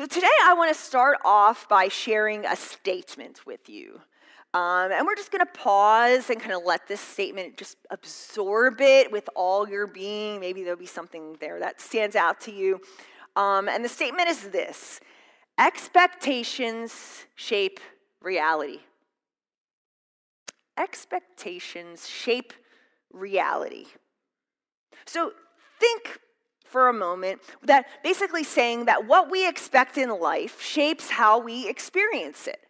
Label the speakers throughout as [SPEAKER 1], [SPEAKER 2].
[SPEAKER 1] So today I want to start off by sharing a statement with you. Um, and we're just going to pause and kind of let this statement just absorb it with all your being. Maybe there'll be something there that stands out to you. Um, and the statement is this expectations shape reality. Expectations shape reality. So think for a moment that basically saying that what we expect in life shapes how we experience it.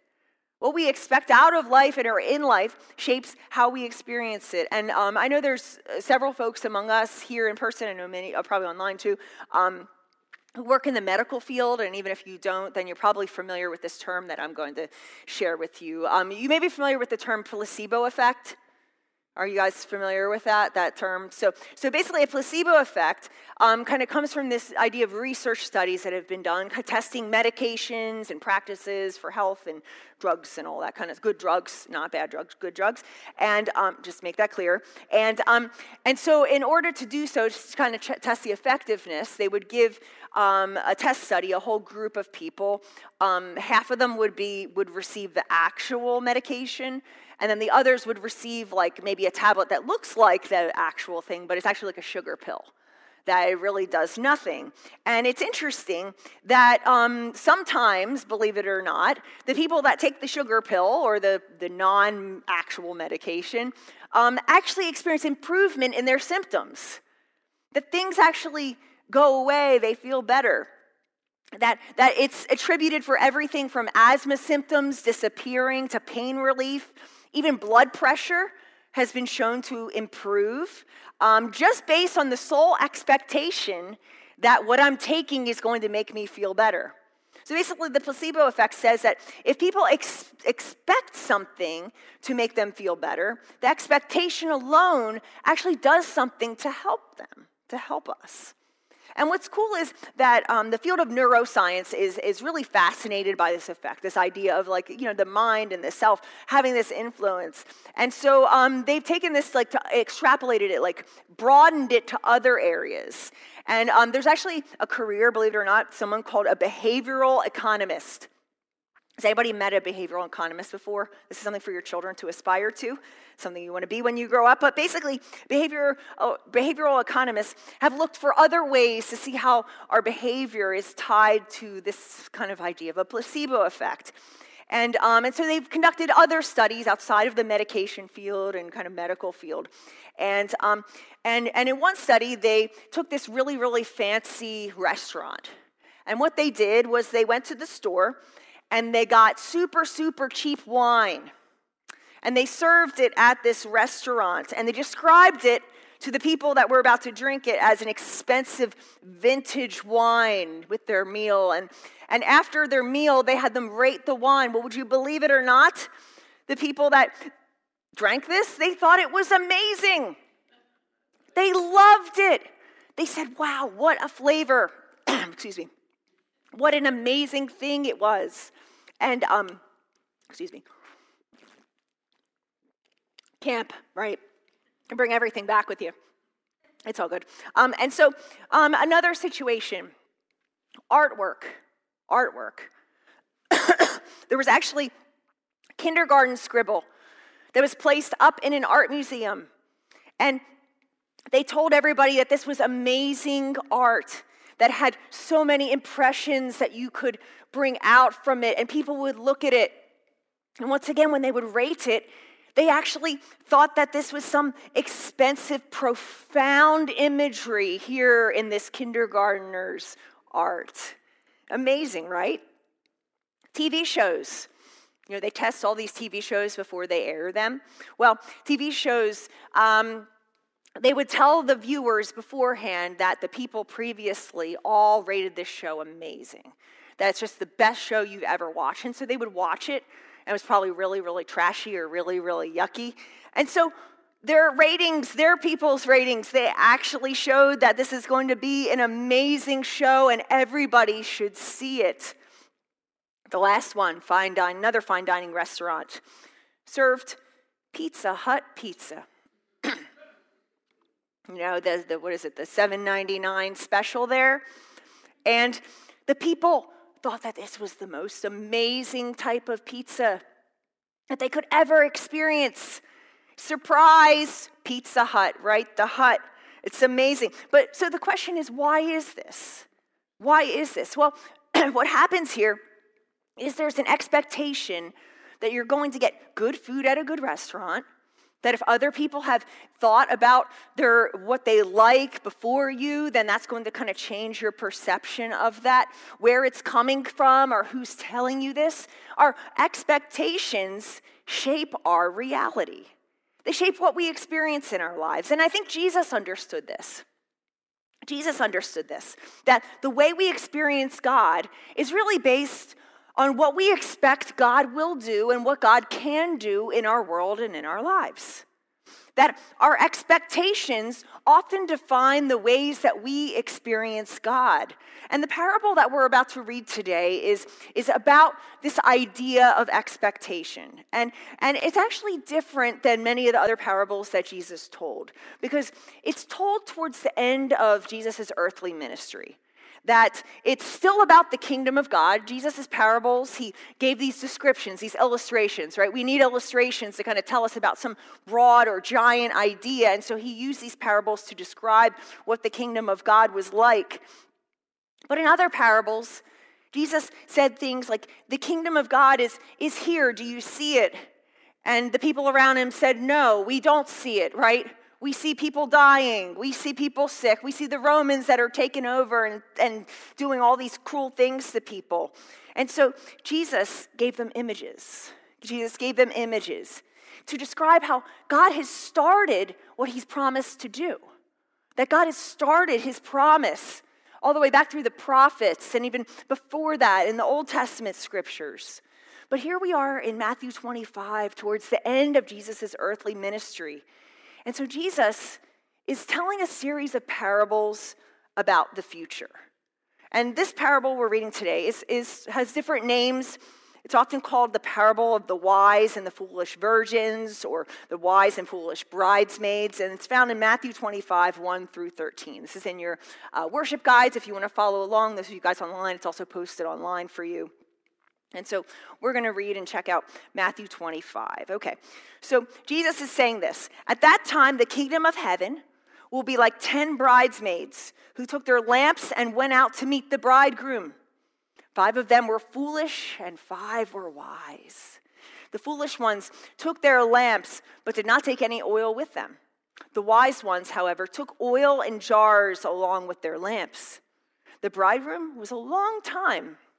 [SPEAKER 1] What we expect out of life and or in life shapes how we experience it. And um, I know there's uh, several folks among us here in person, I know many, uh, probably online too, um, who work in the medical field. And even if you don't, then you're probably familiar with this term that I'm going to share with you. Um, you may be familiar with the term placebo effect. Are you guys familiar with that, that term? So, so basically, a placebo effect um, kind of comes from this idea of research studies that have been done, testing medications and practices for health and drugs and all that kind of good drugs, not bad drugs, good drugs, and um, just make that clear. And, um, and so, in order to do so, just to kind of test the effectiveness, they would give um, a test study, a whole group of people. Um, half of them would be would receive the actual medication and then the others would receive like maybe a tablet that looks like the actual thing, but it's actually like a sugar pill that it really does nothing. And it's interesting that um, sometimes, believe it or not, the people that take the sugar pill or the, the non actual medication um, actually experience improvement in their symptoms. That things actually go away, they feel better. That, that it's attributed for everything from asthma symptoms disappearing to pain relief even blood pressure has been shown to improve um, just based on the sole expectation that what I'm taking is going to make me feel better. So basically, the placebo effect says that if people ex- expect something to make them feel better, the expectation alone actually does something to help them, to help us. And what's cool is that um, the field of neuroscience is, is really fascinated by this effect, this idea of like, you know, the mind and the self having this influence. And so um, they've taken this, like, extrapolated it, like, broadened it to other areas. And um, there's actually a career, believe it or not, someone called a behavioral economist. Has anybody met a behavioral economist before? This is something for your children to aspire to, something you want to be when you grow up. But basically, behavior, uh, behavioral economists have looked for other ways to see how our behavior is tied to this kind of idea of a placebo effect. And, um, and so they've conducted other studies outside of the medication field and kind of medical field. And, um, and, and in one study, they took this really, really fancy restaurant. And what they did was they went to the store and they got super, super cheap wine. And they served it at this restaurant, and they described it to the people that were about to drink it as an expensive vintage wine with their meal. And, and after their meal, they had them rate the wine. Well, would you believe it or not? The people that drank this, they thought it was amazing. They loved it. They said, wow, what a flavor. Excuse me. What an amazing thing it was. And, um, excuse me, camp, right? And bring everything back with you. It's all good. Um, and so, um, another situation artwork. Artwork. there was actually kindergarten scribble that was placed up in an art museum. And they told everybody that this was amazing art that had so many impressions that you could bring out from it, and people would look at it. And once again, when they would rate it, they actually thought that this was some expensive, profound imagery here in this kindergartner's art. Amazing, right? TV shows. You know, they test all these TV shows before they air them. Well, TV shows, um, they would tell the viewers beforehand that the people previously all rated this show amazing. That it's just the best show you've ever watched. And so they would watch it, and it was probably really, really trashy or really, really yucky. And so their ratings, their people's ratings, they actually showed that this is going to be an amazing show and everybody should see it. The last one, fine dining, another fine dining restaurant, served Pizza Hut pizza you know, the, the what is it, the 7.99 special there. And the people thought that this was the most amazing type of pizza that they could ever experience. Surprise, Pizza Hut, right? The hut. It's amazing. But so the question is why is this? Why is this? Well, what happens here is there's an expectation that you're going to get good food at a good restaurant that if other people have thought about their what they like before you, then that's going to kind of change your perception of that, where it's coming from or who's telling you this. Our expectations shape our reality. They shape what we experience in our lives. And I think Jesus understood this. Jesus understood this that the way we experience God is really based on what we expect God will do and what God can do in our world and in our lives. That our expectations often define the ways that we experience God. And the parable that we're about to read today is, is about this idea of expectation. And, and it's actually different than many of the other parables that Jesus told, because it's told towards the end of Jesus' earthly ministry that it's still about the kingdom of God. Jesus' parables, he gave these descriptions, these illustrations, right? We need illustrations to kind of tell us about some broad or giant idea. And so he used these parables to describe what the kingdom of God was like. But in other parables, Jesus said things like, The kingdom of God is, is here. Do you see it? And the people around him said, No, we don't see it, right? We see people dying. We see people sick. We see the Romans that are taking over and, and doing all these cruel things to people. And so Jesus gave them images. Jesus gave them images to describe how God has started what he's promised to do. That God has started his promise all the way back through the prophets and even before that in the Old Testament scriptures. But here we are in Matthew 25, towards the end of Jesus' earthly ministry. And so Jesus is telling a series of parables about the future. And this parable we're reading today is, is, has different names. It's often called the parable of the wise and the foolish virgins, or the wise and foolish bridesmaids, and it's found in Matthew 25, 1 through 13. This is in your uh, worship guides if you want to follow along. Those of you guys online, it's also posted online for you. And so we're going to read and check out Matthew 25. Okay, so Jesus is saying this At that time, the kingdom of heaven will be like 10 bridesmaids who took their lamps and went out to meet the bridegroom. Five of them were foolish, and five were wise. The foolish ones took their lamps, but did not take any oil with them. The wise ones, however, took oil in jars along with their lamps. The bridegroom was a long time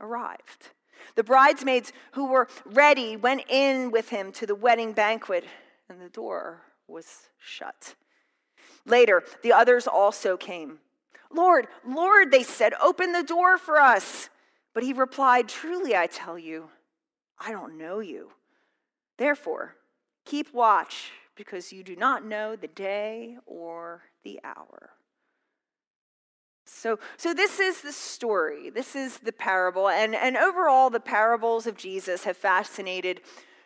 [SPEAKER 1] arrived. The bridesmaids who were ready went in with him to the wedding banquet, and the door was shut. Later, the others also came. Lord, Lord, they said, open the door for us. But he replied, Truly, I tell you, I don't know you. Therefore, keep watch, because you do not know the day or the hour. So, so this is the story. This is the parable. And, and overall, the parables of Jesus have fascinated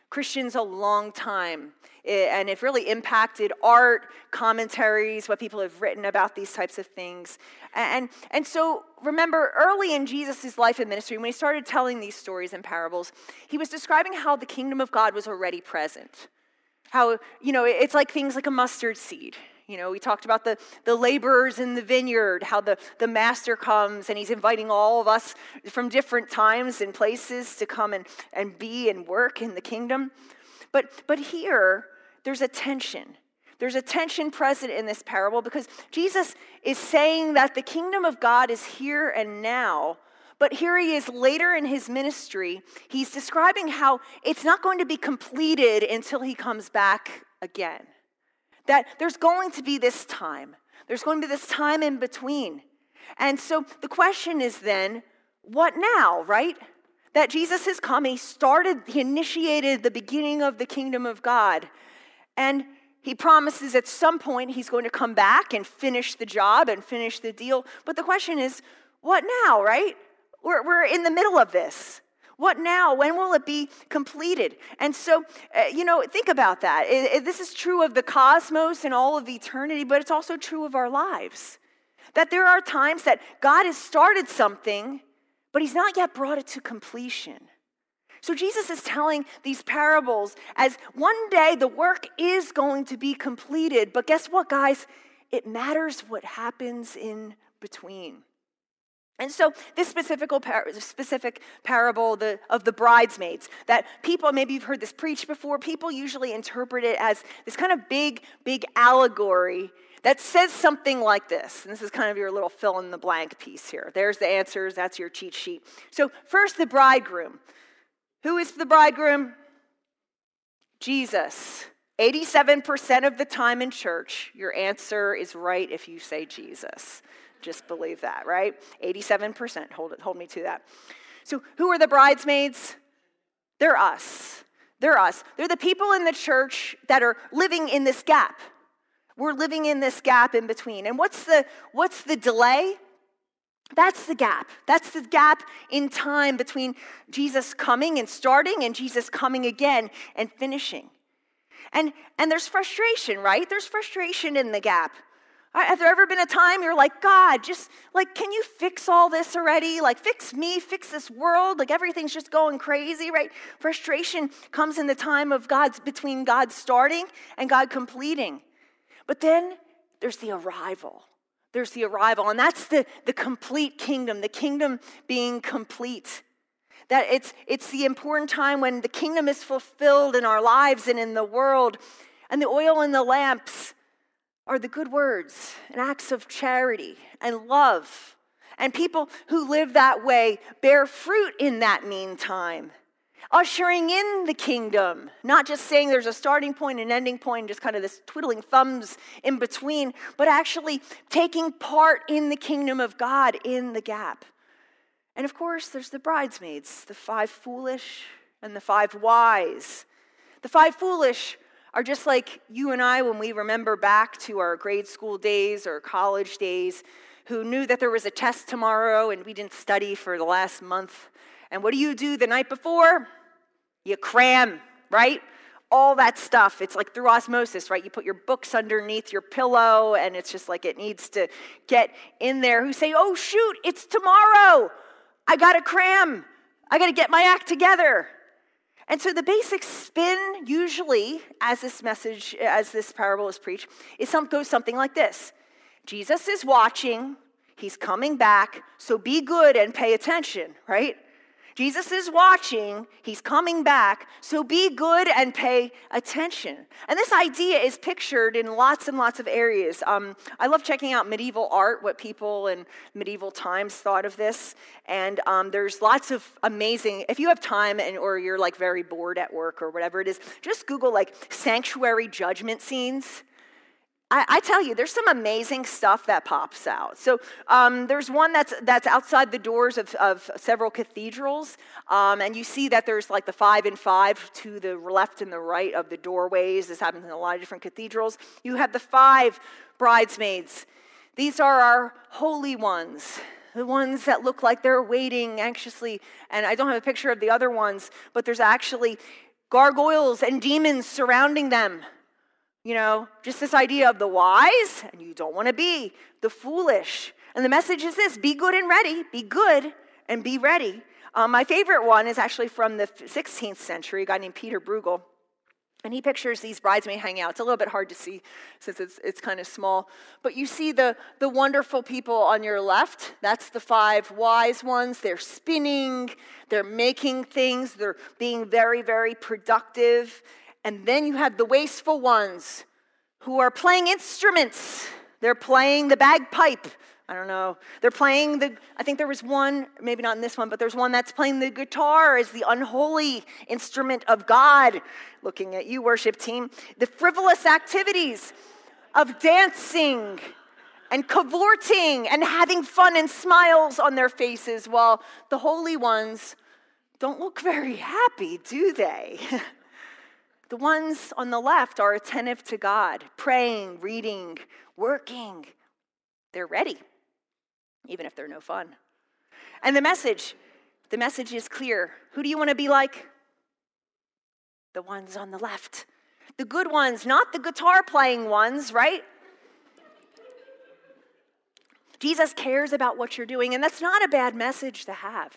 [SPEAKER 1] Christians a long time. and it really impacted art, commentaries, what people have written about these types of things. And, and so remember, early in Jesus' life and ministry, when he started telling these stories and parables, he was describing how the kingdom of God was already present. How, you know, it's like things like a mustard seed. You know, we talked about the, the laborers in the vineyard, how the, the master comes and he's inviting all of us from different times and places to come and, and be and work in the kingdom. But, but here, there's a tension. There's a tension present in this parable because Jesus is saying that the kingdom of God is here and now. But here he is later in his ministry. He's describing how it's not going to be completed until he comes back again. That there's going to be this time. There's going to be this time in between. And so the question is then, what now, right? That Jesus has come, he started, he initiated the beginning of the kingdom of God. And he promises at some point he's going to come back and finish the job and finish the deal. But the question is, what now, right? We're, we're in the middle of this. What now? When will it be completed? And so, uh, you know, think about that. It, it, this is true of the cosmos and all of eternity, but it's also true of our lives. That there are times that God has started something, but He's not yet brought it to completion. So Jesus is telling these parables as one day the work is going to be completed, but guess what, guys? It matters what happens in between. And so, this specific, par- specific parable the, of the bridesmaids, that people, maybe you've heard this preached before, people usually interpret it as this kind of big, big allegory that says something like this. And this is kind of your little fill in the blank piece here. There's the answers, that's your cheat sheet. So, first, the bridegroom. Who is the bridegroom? Jesus. 87% of the time in church, your answer is right if you say Jesus. Just believe that, right? 87%. Hold it, hold me to that. So, who are the bridesmaids? They're us. They're us. They're the people in the church that are living in this gap. We're living in this gap in between. And what's the what's the delay? That's the gap. That's the gap in time between Jesus coming and starting and Jesus coming again and finishing. And and there's frustration, right? There's frustration in the gap. Has there ever been a time you're like, God, just like, can you fix all this already? Like, fix me, fix this world. Like, everything's just going crazy, right? Frustration comes in the time of God's, between God starting and God completing. But then there's the arrival. There's the arrival, and that's the, the complete kingdom, the kingdom being complete. That it's, it's the important time when the kingdom is fulfilled in our lives and in the world, and the oil in the lamps are the good words and acts of charity and love. And people who live that way bear fruit in that meantime, ushering in the kingdom, not just saying there's a starting point and ending point, just kind of this twiddling thumbs in between, but actually taking part in the kingdom of God in the gap. And of course, there's the bridesmaids, the five foolish and the five wise. The five foolish are just like you and I when we remember back to our grade school days or college days, who knew that there was a test tomorrow and we didn't study for the last month. And what do you do the night before? You cram, right? All that stuff. It's like through osmosis, right? You put your books underneath your pillow and it's just like it needs to get in there. Who say, oh, shoot, it's tomorrow. I got to cram. I got to get my act together. And so the basic spin, usually, as this message, as this parable is preached, is some, goes something like this. Jesus is watching, he's coming back, so be good and pay attention, right? Jesus is watching, he's coming back, so be good and pay attention. And this idea is pictured in lots and lots of areas. Um, I love checking out medieval art, what people in medieval times thought of this. And um, there's lots of amazing, if you have time and, or you're like very bored at work or whatever it is, just Google like sanctuary judgment scenes I, I, tell you, there's some amazing stuff that pops out. So um, there's one that's that's outside the doors of, of several cathedrals, um, and you see that there's like the five and five to the left and the right of the doorways. This happens in a lot of different cathedrals. You have the five bridesmaids. These are our holy ones the ones that look like they're waiting anxiously. And I don't have a picture of the other ones, but there's actually gargoyles and demons surrounding them. You know, just this idea of the wise, and you don't want to be the foolish. And the message is this be good and ready, be good and be ready. Um, my favorite one is actually from the 16th century, a guy named Peter Bruegel. And he pictures these bridesmaids hanging out. It's a little bit hard to see since it's, it's kind of small. But you see the, the wonderful people on your left. That's the five wise ones. They're spinning, they're making things, they're being very, very productive. And then you have the wasteful ones who are playing instruments. They're playing the bagpipe. I don't know. They're playing the, I think there was one, maybe not in this one, but there's one that's playing the guitar as the unholy instrument of God. Looking at you, worship team. The frivolous activities of dancing and cavorting and having fun and smiles on their faces, while the holy ones don't look very happy, do they? the ones on the left are attentive to God, praying, reading, working. They're ready, even if they're no fun. And the message, the message is clear. Who do you want to be like? The ones on the left. The good ones, not the guitar playing ones, right? Jesus cares about what you're doing, and that's not a bad message to have.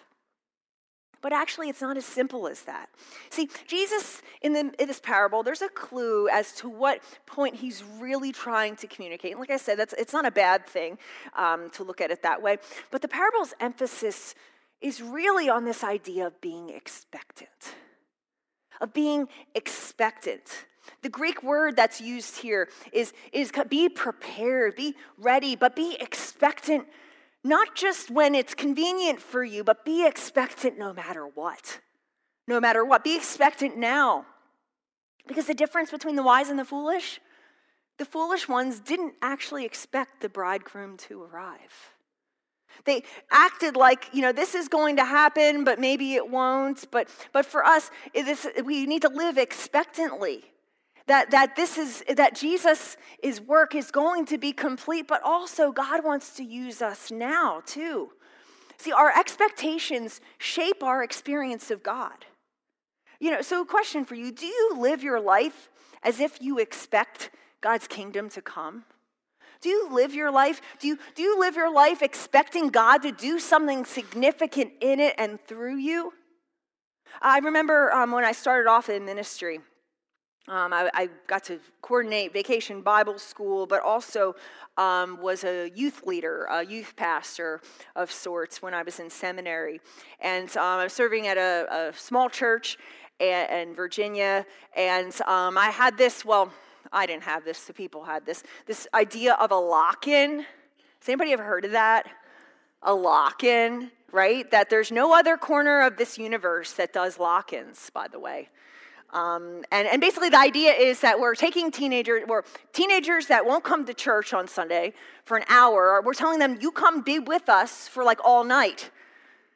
[SPEAKER 1] But actually, it's not as simple as that. See, Jesus, in, the, in, this parable, there's a clue as to what point he's really trying to communicate. And like I said, that's, it's not a bad thing um, to look at it that way. But the parable's emphasis is really on this idea of being expectant, of being expectant. The Greek word that's used here is, is be prepared, be ready, but be expectant, not just when it's convenient for you, but be expectant no matter what. No matter what. Be expectant now. Because the difference between the wise and the foolish, the foolish ones didn't actually expect the bridegroom to arrive. They acted like, you know, this is going to happen, but maybe it won't. But, but for us, this, we need to live expectantly that, that this is that jesus' work is going to be complete but also god wants to use us now too. See our expectations shape our experience of god. You know so a question for you do you live your life as if you expect god's kingdom to come? Do you live your life do you do you live your life expecting god to do something significant in it and through you? I remember um, when i started off in ministry um, I, I, got to coordinate vacation Bible school, but also um, was a youth leader, a youth pastor of sorts when I was in seminary. And um, I was serving at a, a small church in Virginia, and um, I had this, well, I didn't have this, the people had this, this idea of a lock in. Has anybody ever heard of that? A lock in, right? That there's no other corner of this universe that does lock ins, by the way. Um, and, and basically, the idea is that we're taking teenagers, we're teenagers that won't come to church on Sunday for an hour. We're telling them, you come be with us for like all night,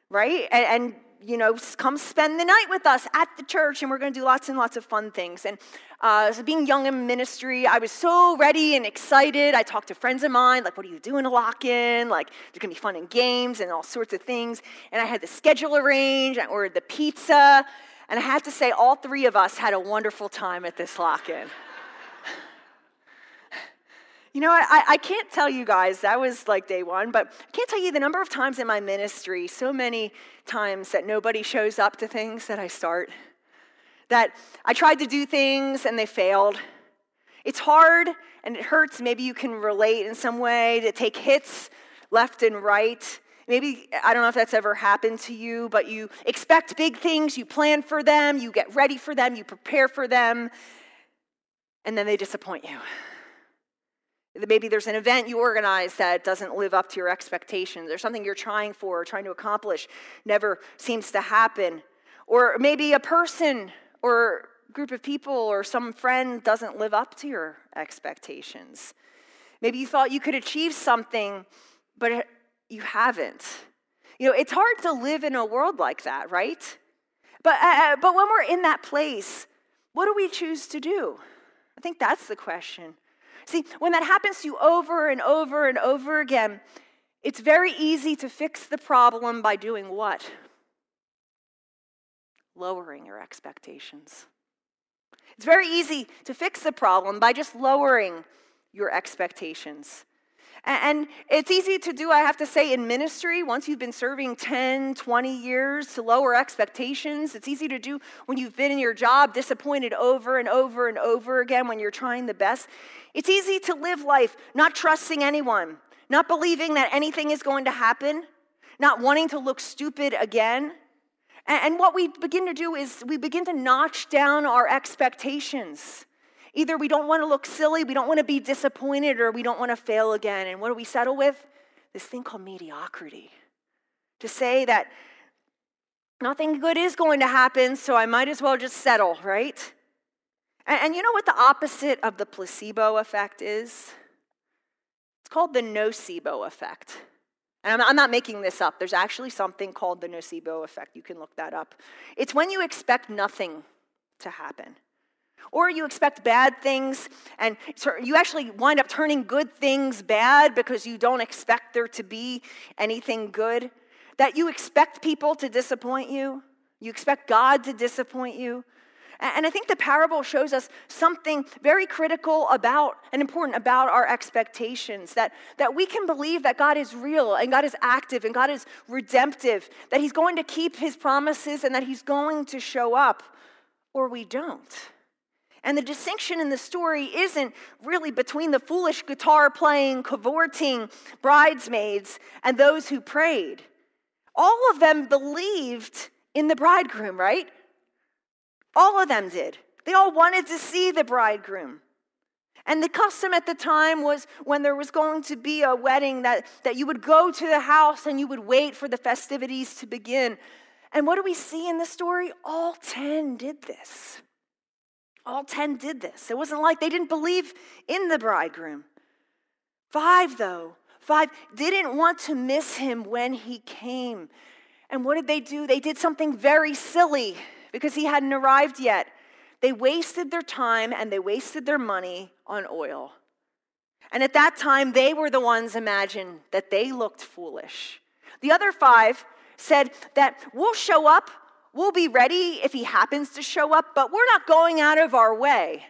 [SPEAKER 1] right? And, and you know, come spend the night with us at the church, and we're going to do lots and lots of fun things. And uh, so, being young in ministry, I was so ready and excited. I talked to friends of mine, like, "What are you doing to lock in? Like, there's going to be fun and games and all sorts of things." And I had the schedule arranged. I ordered the pizza, and I have to say, all three of us had a wonderful time at this lock in. You know, I, I can't tell you guys, that was like day one, but I can't tell you the number of times in my ministry, so many times that nobody shows up to things that I start, that I tried to do things and they failed. It's hard and it hurts. Maybe you can relate in some way to take hits left and right. Maybe, I don't know if that's ever happened to you, but you expect big things, you plan for them, you get ready for them, you prepare for them, and then they disappoint you. Maybe there's an event you organize that doesn't live up to your expectations. There's something you're trying for or trying to accomplish, never seems to happen. Or maybe a person or group of people or some friend doesn't live up to your expectations. Maybe you thought you could achieve something, but you haven't. You know, it's hard to live in a world like that, right? But, uh, uh, but when we're in that place, what do we choose to do? I think that's the question. See, when that happens to you over and over and over again, it's very easy to fix the problem by doing what? Lowering your expectations. It's very easy to fix the problem by just lowering your expectations. And it's easy to do, I have to say, in ministry, once you've been serving 10, 20 years to lower expectations. It's easy to do when you've been in your job disappointed over and over and over again when you're trying the best. It's easy to live life not trusting anyone, not believing that anything is going to happen, not wanting to look stupid again. And what we begin to do is we begin to notch down our expectations. Either we don't want to look silly, we don't want to be disappointed, or we don't want to fail again. And what do we settle with? This thing called mediocrity. To say that nothing good is going to happen, so I might as well just settle, right? And, and you know what the opposite of the placebo effect is? It's It's called the nocebo effect. And I'm not making this up. There's actually something called the nocebo effect. You can look that up. It's when you expect nothing to happen. Or you expect bad things, and you actually wind up turning good things bad because you don't expect there to be anything good. That you expect people to disappoint you, you expect God to disappoint you. And I think the parable shows us something very critical about and important about our expectations that, that we can believe that God is real and God is active and God is redemptive, that He's going to keep His promises and that He's going to show up, or we don't. And the distinction in the story isn't really between the foolish guitar playing, cavorting bridesmaids and those who prayed. All of them believed in the bridegroom, right? All of them did. They all wanted to see the bridegroom. And the custom at the time was when there was going to be a wedding that, that you would go to the house and you would wait for the festivities to begin. And what do we see in the story? All 10 did this. All 10 did this. It wasn't like they didn't believe in the bridegroom. Five, though, five didn't want to miss him when he came. And what did they do? They did something very silly because he hadn't arrived yet. They wasted their time and they wasted their money on oil. And at that time, they were the ones imagined that they looked foolish. The other five said that we'll show up We'll be ready if he happens to show up, but we're not going out of our way.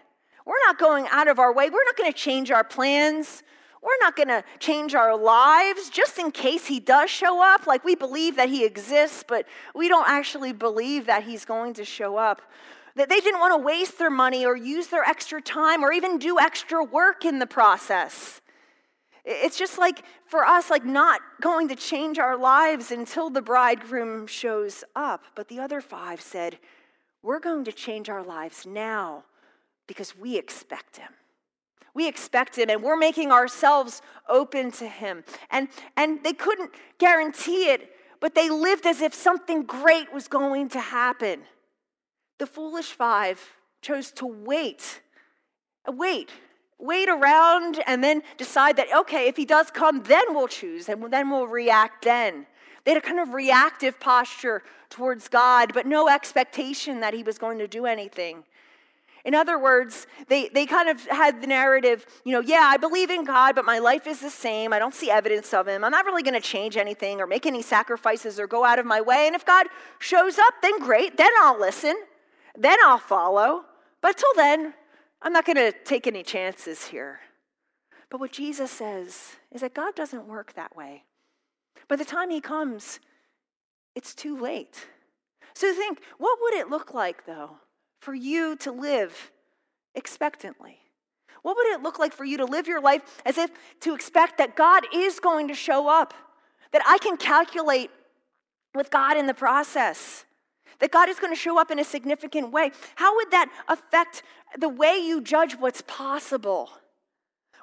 [SPEAKER 1] We're not going out of our way. We're not going to change our plans. We're not going to change our lives just in case he does show up. Like we believe that he exists, but we don't actually believe that he's going to show up. That they didn't want to waste their money or use their extra time or even do extra work in the process. It's just like for us, like not going to change our lives until the bridegroom shows up. But the other five said, We're going to change our lives now because we expect him. We expect him and we're making ourselves open to him. And, and they couldn't guarantee it, but they lived as if something great was going to happen. The foolish five chose to wait. Wait wait around and then decide that, okay, if he does come, then we'll choose and then we'll react then. They had a kind of reactive posture towards God, but no expectation that he was going to do anything. In other words, they, they kind of had the narrative, you know, yeah, I believe in God, but my life is the same. I don't see evidence of him. I'm not really going to change anything or make any sacrifices or go out of my way. And if God shows up, then great. Then I'll listen. Then I'll follow. But till then, I'm not going to take any chances here. But what Jesus says is that God doesn't work that way. By the time He comes, it's too late. So think what would it look like, though, for you to live expectantly? What would it look like for you to live your life as if to expect that God is going to show up, that I can calculate with God in the process? That God is going to show up in a significant way, how would that affect the way you judge what's possible?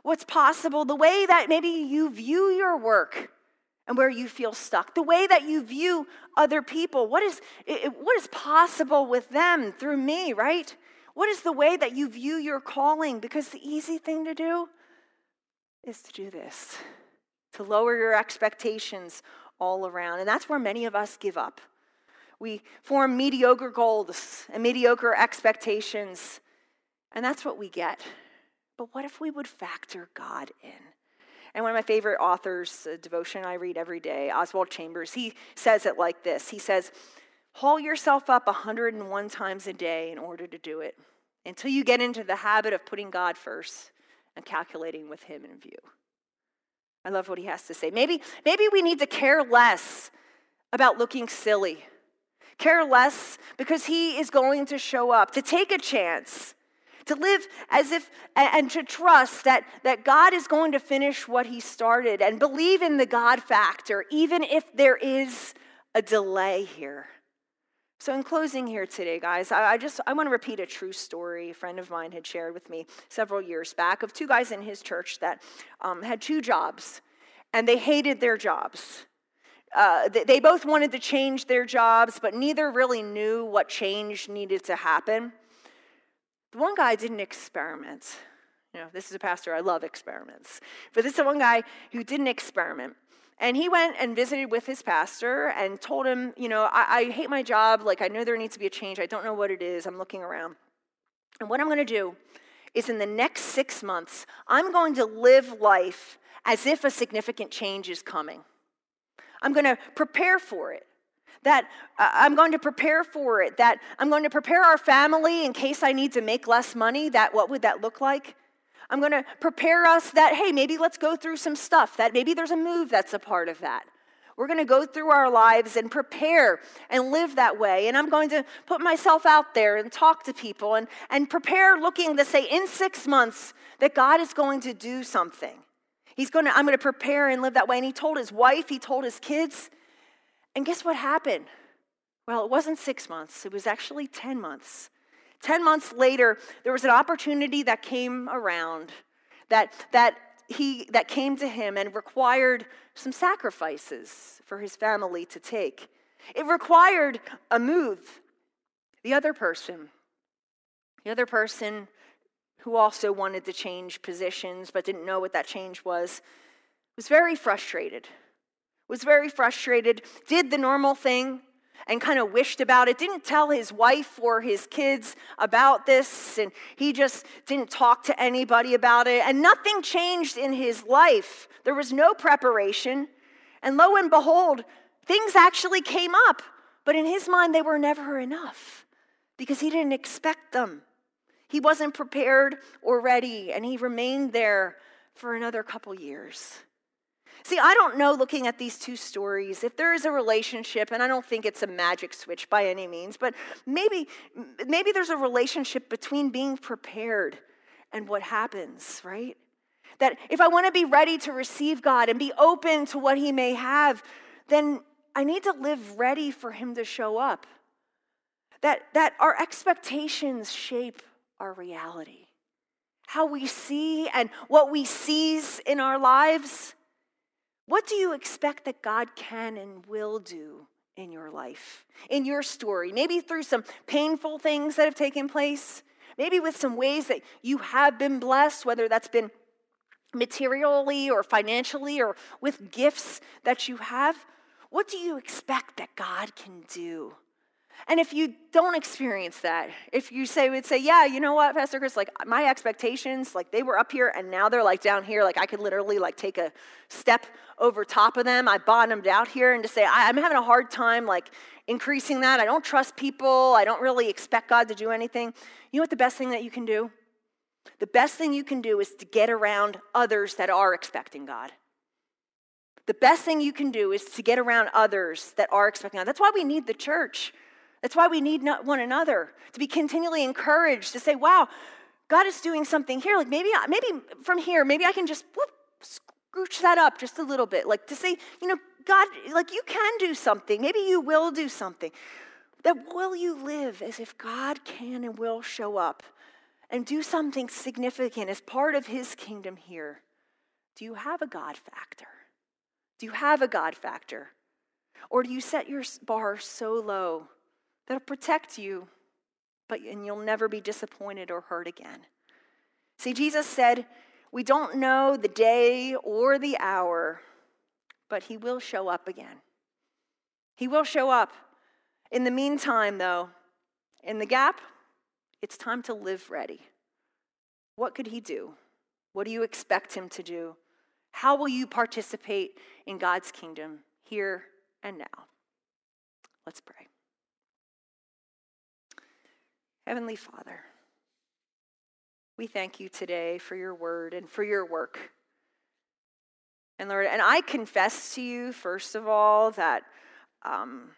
[SPEAKER 1] What's possible, the way that maybe you view your work and where you feel stuck, the way that you view other people. What is, what is possible with them through me, right? What is the way that you view your calling? Because the easy thing to do is to do this, to lower your expectations all around. And that's where many of us give up. We form mediocre goals and mediocre expectations, and that's what we get. But what if we would factor God in? And one of my favorite authors, a devotion I read every day, Oswald Chambers, he says it like this He says, Haul yourself up 101 times a day in order to do it until you get into the habit of putting God first and calculating with Him in view. I love what he has to say. Maybe, maybe we need to care less about looking silly care less because he is going to show up, to take a chance, to live as if, and to trust that, that God is going to finish what he started and believe in the God factor, even if there is a delay here. So, in closing here today, guys, I, I just I want to repeat a true story a friend of mine had shared with me several years back of two guys in his church that um, had two jobs, and they hated their jobs. Uh, they both wanted to change their jobs, but neither really knew what change needed to happen. The one guy didn't experiment. You know, this is a pastor, I love experiments. But this is the one guy who didn't experiment. And he went and visited with his pastor and told him, you know, I, I hate my job. Like, I know there needs to be a change. I don't know what it is. I'm looking around. And what I'm going to do is in the next six months, I'm going to live life as if a significant change is coming. I'm going to prepare for it. That uh, I'm going to prepare for it. That I'm going to prepare our family in case I need to make less money. That what would that look like? I'm going to prepare us that hey, maybe let's go through some stuff. That maybe there's a move that's a part of that. We're going to go through our lives and prepare and live that way. And I'm going to put myself out there and talk to people and, and prepare looking to say in six months that God is going to do something. He's going to, I'm going to prepare and live that way. And he told his wife, he told his kids. And guess what happened? Well, it wasn't six months, it was actually 10 months. 10 months later, there was an opportunity that came around that, that he that came to him and required some sacrifices for his family to take. It required a move. The other person, the other person who also wanted to change positions but didn't know what that change was, was very frustrated. Was very frustrated, did the normal thing, and kind of wished about it, didn't tell his wife or his kids about this, and he just didn't talk to anybody about it, and nothing changed in his life. There was no preparation. And lo and behold, things actually came up, but in his mind, they were never enough because he didn't expect them. He wasn't prepared or ready, and he remained there for another couple years. See, I don't know looking at these two stories if there is a relationship, and I don't think it's a magic switch by any means, but maybe, maybe there's a relationship between being prepared and what happens, right? That if I want to be ready to receive God and be open to what He may have, then I need to live ready for Him to show up. That, that our expectations shape our reality. How we see and what we seize in our lives what do you expect that God can and will do in your life, in your story? Maybe through some painful things that have taken place, maybe with some ways that you have been blessed, whether that's been materially or financially or with gifts that you have. What do you expect that God can do? And if you don't experience that, if you say, would say, yeah, you know what, Pastor Chris, like my expectations, like they were up here and now they're like down here, like I could literally like take a step over top of them. I bottomed out here and to say, I'm having a hard time like increasing that. I don't trust people. I don't really expect God to do anything. You know what the best thing that you can do? The best thing you can do is to get around others that are expecting God. The best thing you can do is to get around others that are expecting God. That's why we need the church. That's why we need one another to be continually encouraged to say, wow, God is doing something here. Like maybe, maybe from here, maybe I can just whoop, scooch that up just a little bit. Like to say, you know, God, like you can do something. Maybe you will do something. That will you live as if God can and will show up and do something significant as part of his kingdom here? Do you have a God factor? Do you have a God factor? Or do you set your bar so low that'll protect you, but and you'll never be disappointed or hurt again. See, Jesus said, We don't know the day or the hour, but he will show up again. He will show up. In the meantime, though, in the gap, it's time to live ready. What could he do? What do you expect him to do? How will you participate in God's kingdom here and now? Let's pray. Heavenly Father, we thank you today for your word and for your work. And Lord, and I confess to you, first of all, that um,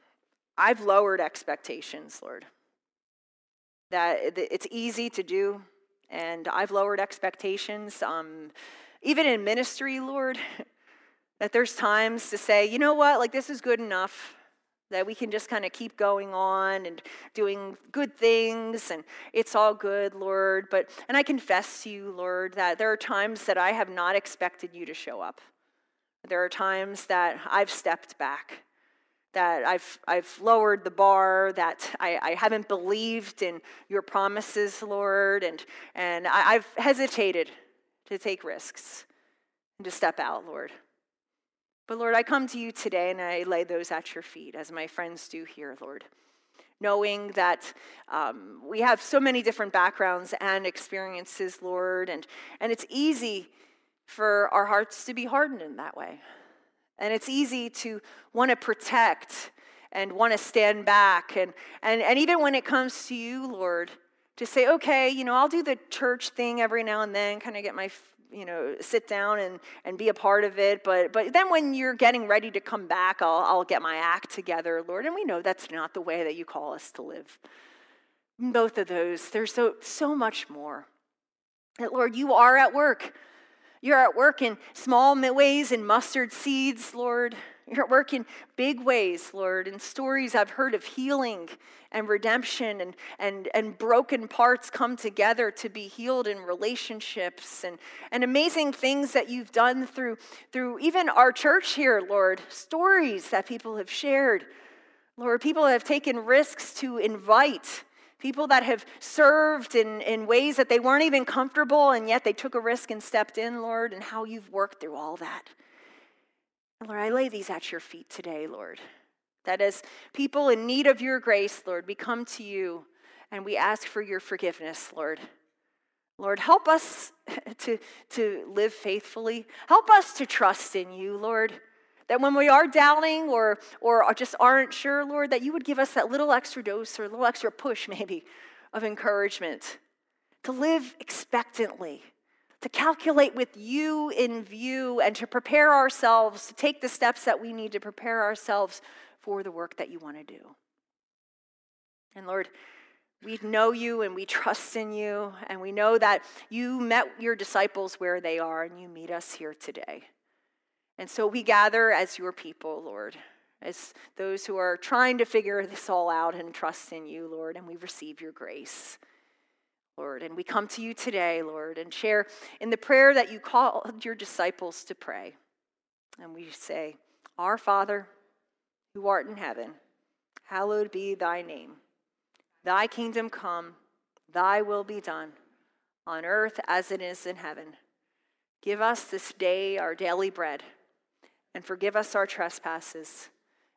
[SPEAKER 1] I've lowered expectations, Lord. That it's easy to do, and I've lowered expectations. Um, even in ministry, Lord, that there's times to say, you know what, like this is good enough that we can just kind of keep going on and doing good things and it's all good lord but and i confess to you lord that there are times that i have not expected you to show up there are times that i've stepped back that i've i've lowered the bar that i, I haven't believed in your promises lord and and I, i've hesitated to take risks and to step out, Lord. But Lord, I come to you today and I lay those at your feet, as my friends do here, Lord. Knowing that um, we have so many different backgrounds and experiences, Lord, and, and it's easy for our hearts to be hardened in that way. And it's easy to want to protect and want to stand back. And, and, and even when it comes to you, Lord, to say, okay, you know, I'll do the church thing every now and then, kind of get my, you know, sit down and, and be a part of it. But, but then when you're getting ready to come back, I'll, I'll get my act together, Lord. And we know that's not the way that you call us to live. Both of those, there's so, so much more. That, Lord, you are at work. You're at work in small ways, in mustard seeds, Lord. You're at work in big ways, Lord, in stories I've heard of healing and redemption and, and, and broken parts come together to be healed in relationships and, and amazing things that you've done through, through even our church here, Lord. Stories that people have shared. Lord, people have taken risks to invite People that have served in, in ways that they weren't even comfortable, and yet they took a risk and stepped in, Lord, and how you've worked through all that. Lord, I lay these at your feet today, Lord. That as people in need of your grace, Lord, we come to you and we ask for your forgiveness, Lord. Lord, help us to, to live faithfully. Help us to trust in you, Lord. That when we are doubting or, or just aren't sure, Lord, that you would give us that little extra dose or a little extra push, maybe, of encouragement to live expectantly, to calculate with you in view, and to prepare ourselves to take the steps that we need to prepare ourselves for the work that you want to do. And Lord, we know you and we trust in you, and we know that you met your disciples where they are, and you meet us here today. And so we gather as your people, Lord, as those who are trying to figure this all out and trust in you, Lord, and we receive your grace. Lord, and we come to you today, Lord, and share in the prayer that you called your disciples to pray. And we say, Our Father, who art in heaven, hallowed be thy name. Thy kingdom come, thy will be done, on earth as it is in heaven. Give us this day our daily bread and forgive us our trespasses,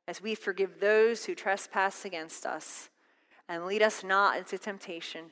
[SPEAKER 1] as we forgive those who trespass against us. And lead us not into temptation,